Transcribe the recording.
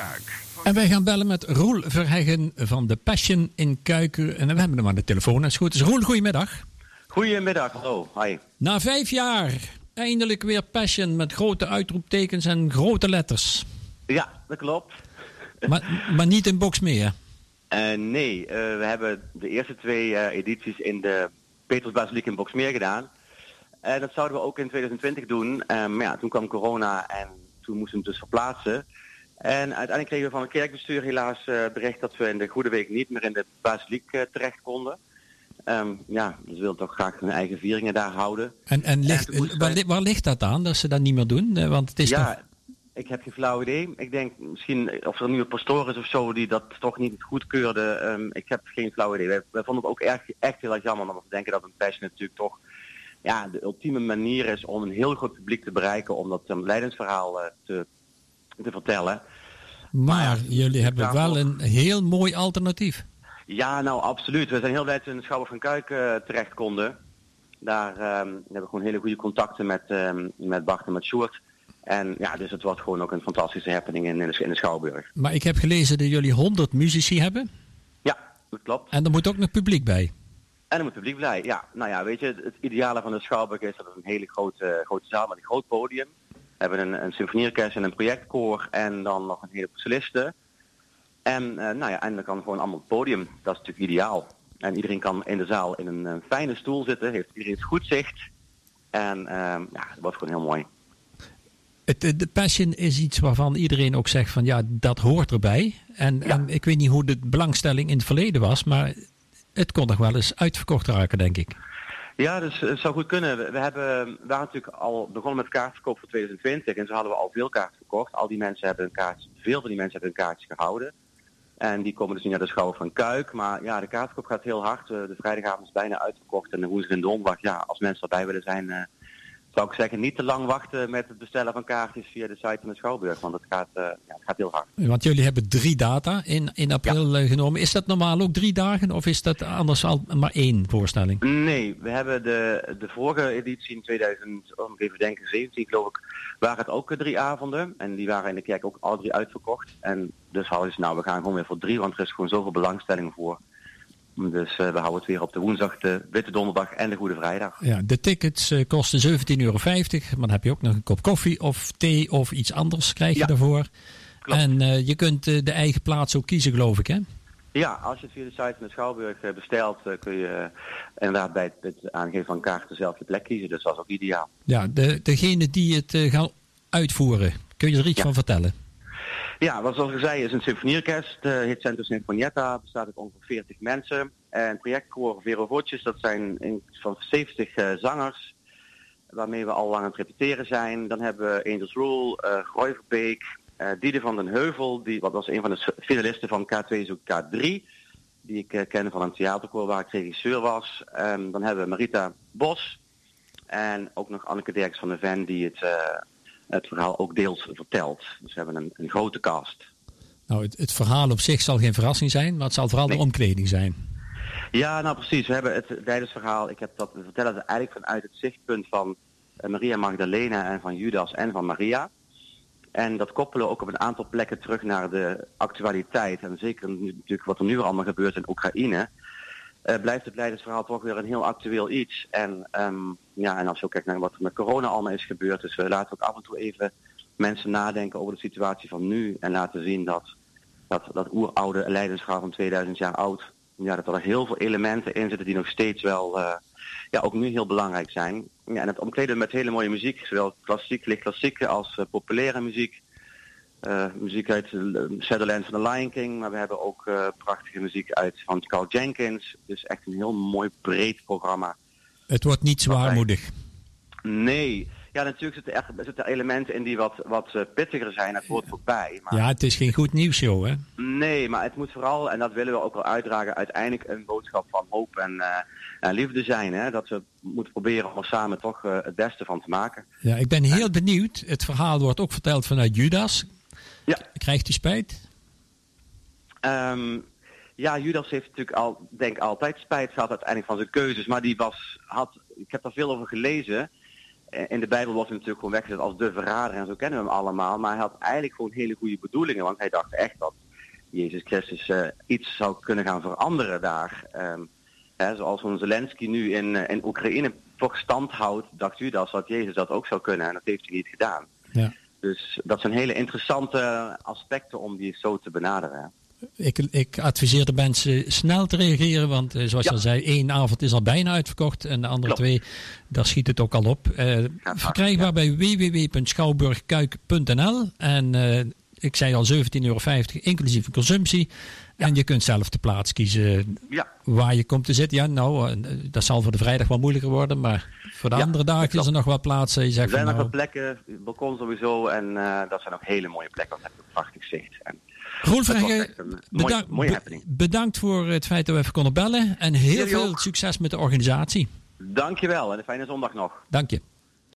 Kuik. En wij gaan bellen met Roel Verheggen van de Passion in Kuiken. En we hebben hem aan de telefoon. Dat is goed. Dus Roel, goedemiddag. Goedemiddag, hallo. Hi. Na vijf jaar eindelijk weer Passion met grote uitroeptekens en grote letters. Ja, dat klopt. Maar, maar niet in Boxmeer. Uh, nee, uh, we hebben de eerste twee uh, edities in de Petrusbasiliek in Boxmeer gedaan. En dat zouden we ook in 2020 doen. maar ja, toen kwam corona en toen moesten we hem dus verplaatsen. En uiteindelijk kregen we van het kerkbestuur helaas bericht dat we in de Goede Week niet meer in de basiliek terecht konden. Um, ja, ze willen toch graag hun eigen vieringen daar houden. En, en, ligt, en waar, wij... waar, ligt dat aan, dat ze dat niet meer doen? Want het is ja, toch... ik heb geen flauw idee. Ik denk misschien of er een nieuwe pastoor is of zo die dat toch niet goedkeurde. Um, ik heb geen flauw idee. Wij, wij vonden het ook erg, echt heel erg jammer, omdat we denken dat een passion natuurlijk toch ja, de ultieme manier is om een heel groot publiek te bereiken, om dat um, leidensverhaal uh, te, te vertellen. Maar, jullie hebben wel een heel mooi alternatief. Ja, nou absoluut. We zijn heel blij dat we in de Schouwer van Kuik uh, terecht konden. Daar um, hebben we gewoon hele goede contacten met, um, met Bart en met Sjoerd. En ja, dus het wordt gewoon ook een fantastische happening in, in, de, in de Schouwburg. Maar ik heb gelezen dat jullie 100 muzici hebben. Ja, dat klopt. En er moet ook nog publiek bij. En er moet publiek bij, ja. Nou ja, weet je, het ideale van de Schouwburg is dat het een hele grote, grote zaal met een groot podium. We hebben een, een symfonieorkest en een projectkoor en dan nog een hele solisten. En uh, nou ja, en dan kan gewoon allemaal het podium. Dat is natuurlijk ideaal. En iedereen kan in de zaal in een, een fijne stoel zitten, heeft iedereen goed zicht. En uh, ja, dat wordt gewoon heel mooi. Het, de passion is iets waarvan iedereen ook zegt van ja, dat hoort erbij. En, ja. en ik weet niet hoe de belangstelling in het verleden was, maar het kon nog wel eens uitverkocht raken, denk ik. Ja, dus het zou goed kunnen. We, hebben, we waren natuurlijk al begonnen met kaartverkoop voor 2020 en zo hadden we al veel kaarten verkocht. Al die mensen hebben een kaart, veel van die mensen hebben een kaartje gehouden. En die komen dus nu naar de schouw van Kuik. Maar ja, de kaartverkoop gaat heel hard. De vrijdagavond is bijna uitverkocht. En de woensdag en donderdag, ja, als mensen erbij willen zijn, uh, zou ik zeggen, niet te lang wachten met het bestellen van kaartjes via de site van de Schouwburg. Want het gaat, uh, ja, het gaat heel hard. Want jullie hebben drie data in, in april ja. genomen. Is dat normaal ook drie dagen of is dat anders al maar één voorstelling? Nee, we hebben de, de vorige editie in 2000, oh, even denken, 17 geloof ik, waren het ook drie avonden. En die waren in de kerk ook al drie uitverkocht. En dus hadden ze, nou, we gaan gewoon weer voor drie, want er is gewoon zoveel belangstelling voor. Dus uh, we houden het weer op de woensdag, de witte donderdag en de goede vrijdag. Ja, de tickets uh, kosten 17,50 euro. Maar dan heb je ook nog een kop koffie of thee of iets anders krijg je ja, daarvoor. Klopt. En uh, je kunt de eigen plaats ook kiezen, geloof ik, hè? Ja, als je het via de site van de Schouwburg bestelt, kun je inderdaad bij het aangeven van kaarten zelf je plek kiezen. Dus dat is ook ideaal. Ja, de, degene die het gaan uitvoeren, kun je er iets ja. van vertellen? Ja, wat zoals ik zei is een symfonieorkest. Uh, het Centro Sinfonietta bestaat uit ongeveer 40 mensen. En projectkoor Vero Voetjes, dat zijn van 70 uh, zangers. Waarmee we al lang aan het repeteren zijn. Dan hebben we Angels Rule, uh, Roy Verbeek, uh, Diede van den Heuvel. Die, wat was een van de finalisten van K2 zoek K3. Die ik ken van een theaterkoor waar ik regisseur was. Um, dan hebben we Marita Bos. En ook nog Anneke Derks van de Ven die het het verhaal ook deels vertelt. Dus we hebben een, een grote cast. Nou, het, het, verhaal op zich zal geen verrassing zijn, maar het zal vooral nee. de omkleding zijn. Ja, nou precies. We hebben het tijdens verhaal, ik heb dat, we vertellen het eigenlijk vanuit het zichtpunt van uh, Maria Magdalena en van Judas en van Maria. En dat koppelen we ook op een aantal plekken terug naar de actualiteit. En zeker natuurlijk wat er nu allemaal gebeurt in Oekraïne. Uh, blijft het leidersverhaal toch weer een heel actueel iets. En, um, ja, en als je ook kijkt naar wat er met corona allemaal is gebeurd. Dus we laten ook af en toe even mensen nadenken over de situatie van nu. En laten zien dat dat, dat oeroude leidersverhaal van 2000 jaar oud. Ja, dat er heel veel elementen in zitten die nog steeds wel uh, ja, ook nu heel belangrijk zijn. Ja, en het omkleden met hele mooie muziek. Zowel klassiek, licht klassieke als uh, populaire muziek. Uh, muziek uit Shadowlands van The Lion King, maar we hebben ook uh, prachtige muziek uit van Carl Jenkins. Dus echt een heel mooi breed programma. Het wordt niet zwaarmoedig. Nee. Ja, natuurlijk zitten er, zitten elementen in die wat, wat pittiger zijn. Het hoort voorbij. Maar... Ja, het is geen goed nieuws, joh, hè? Nee, maar het moet vooral, en dat willen we ook wel uitdragen, uiteindelijk een boodschap van hoop en, en liefde zijn. Hè? Dat we moeten proberen om er samen toch het beste van te maken. Ja, ik ben heel en... benieuwd. Het verhaal wordt ook verteld vanuit Judas. Ja. Krijgt hij spijt? Um, ja, Judas heeft natuurlijk al, denk altijd spijt gehad uiteindelijk van zijn keuzes. Maar die was, had, ik heb daar veel over gelezen. in de Bijbel wordt hij natuurlijk gewoon weggezet als de verrader en zo kennen we hem allemaal. Maar hij had eigenlijk gewoon hele goede bedoelingen, want hij dacht echt dat Jezus Christus uh, iets zou kunnen gaan veranderen daar. Um, hè, zoals zo'n Zelensky nu in, uh, in Oekraïne toch stand houdt, dacht Judas dat Jezus dat ook zou kunnen en dat heeft hij niet gedaan. Ja. Dus dat zijn hele interessante aspecten om die zo te benaderen. Ik, ik adviseer de mensen snel te reageren, want uh, zoals ja. je al zei, één avond is al bijna uitverkocht en de andere Klopt. twee, daar schiet het ook al op. Uh, verkrijgbaar ja. bij www.schouwburgkuik.nl en uh, ik zei al 17,50 euro inclusief consumptie. En je kunt zelf de plaats kiezen waar je komt te zitten. Ja, nou, dat zal voor de vrijdag wel moeilijker worden, maar voor de andere dagen is er nog wat plaatsen. Je zegt er zijn nog nou, wat plekken, balkon sowieso, en dat zijn ook hele mooie plekken, want hebt een prachtig zicht. En Roel bedankt, bedankt voor het feit dat we even konden bellen. En heel veel succes met de organisatie. Dankjewel en een fijne zondag nog. Dank je.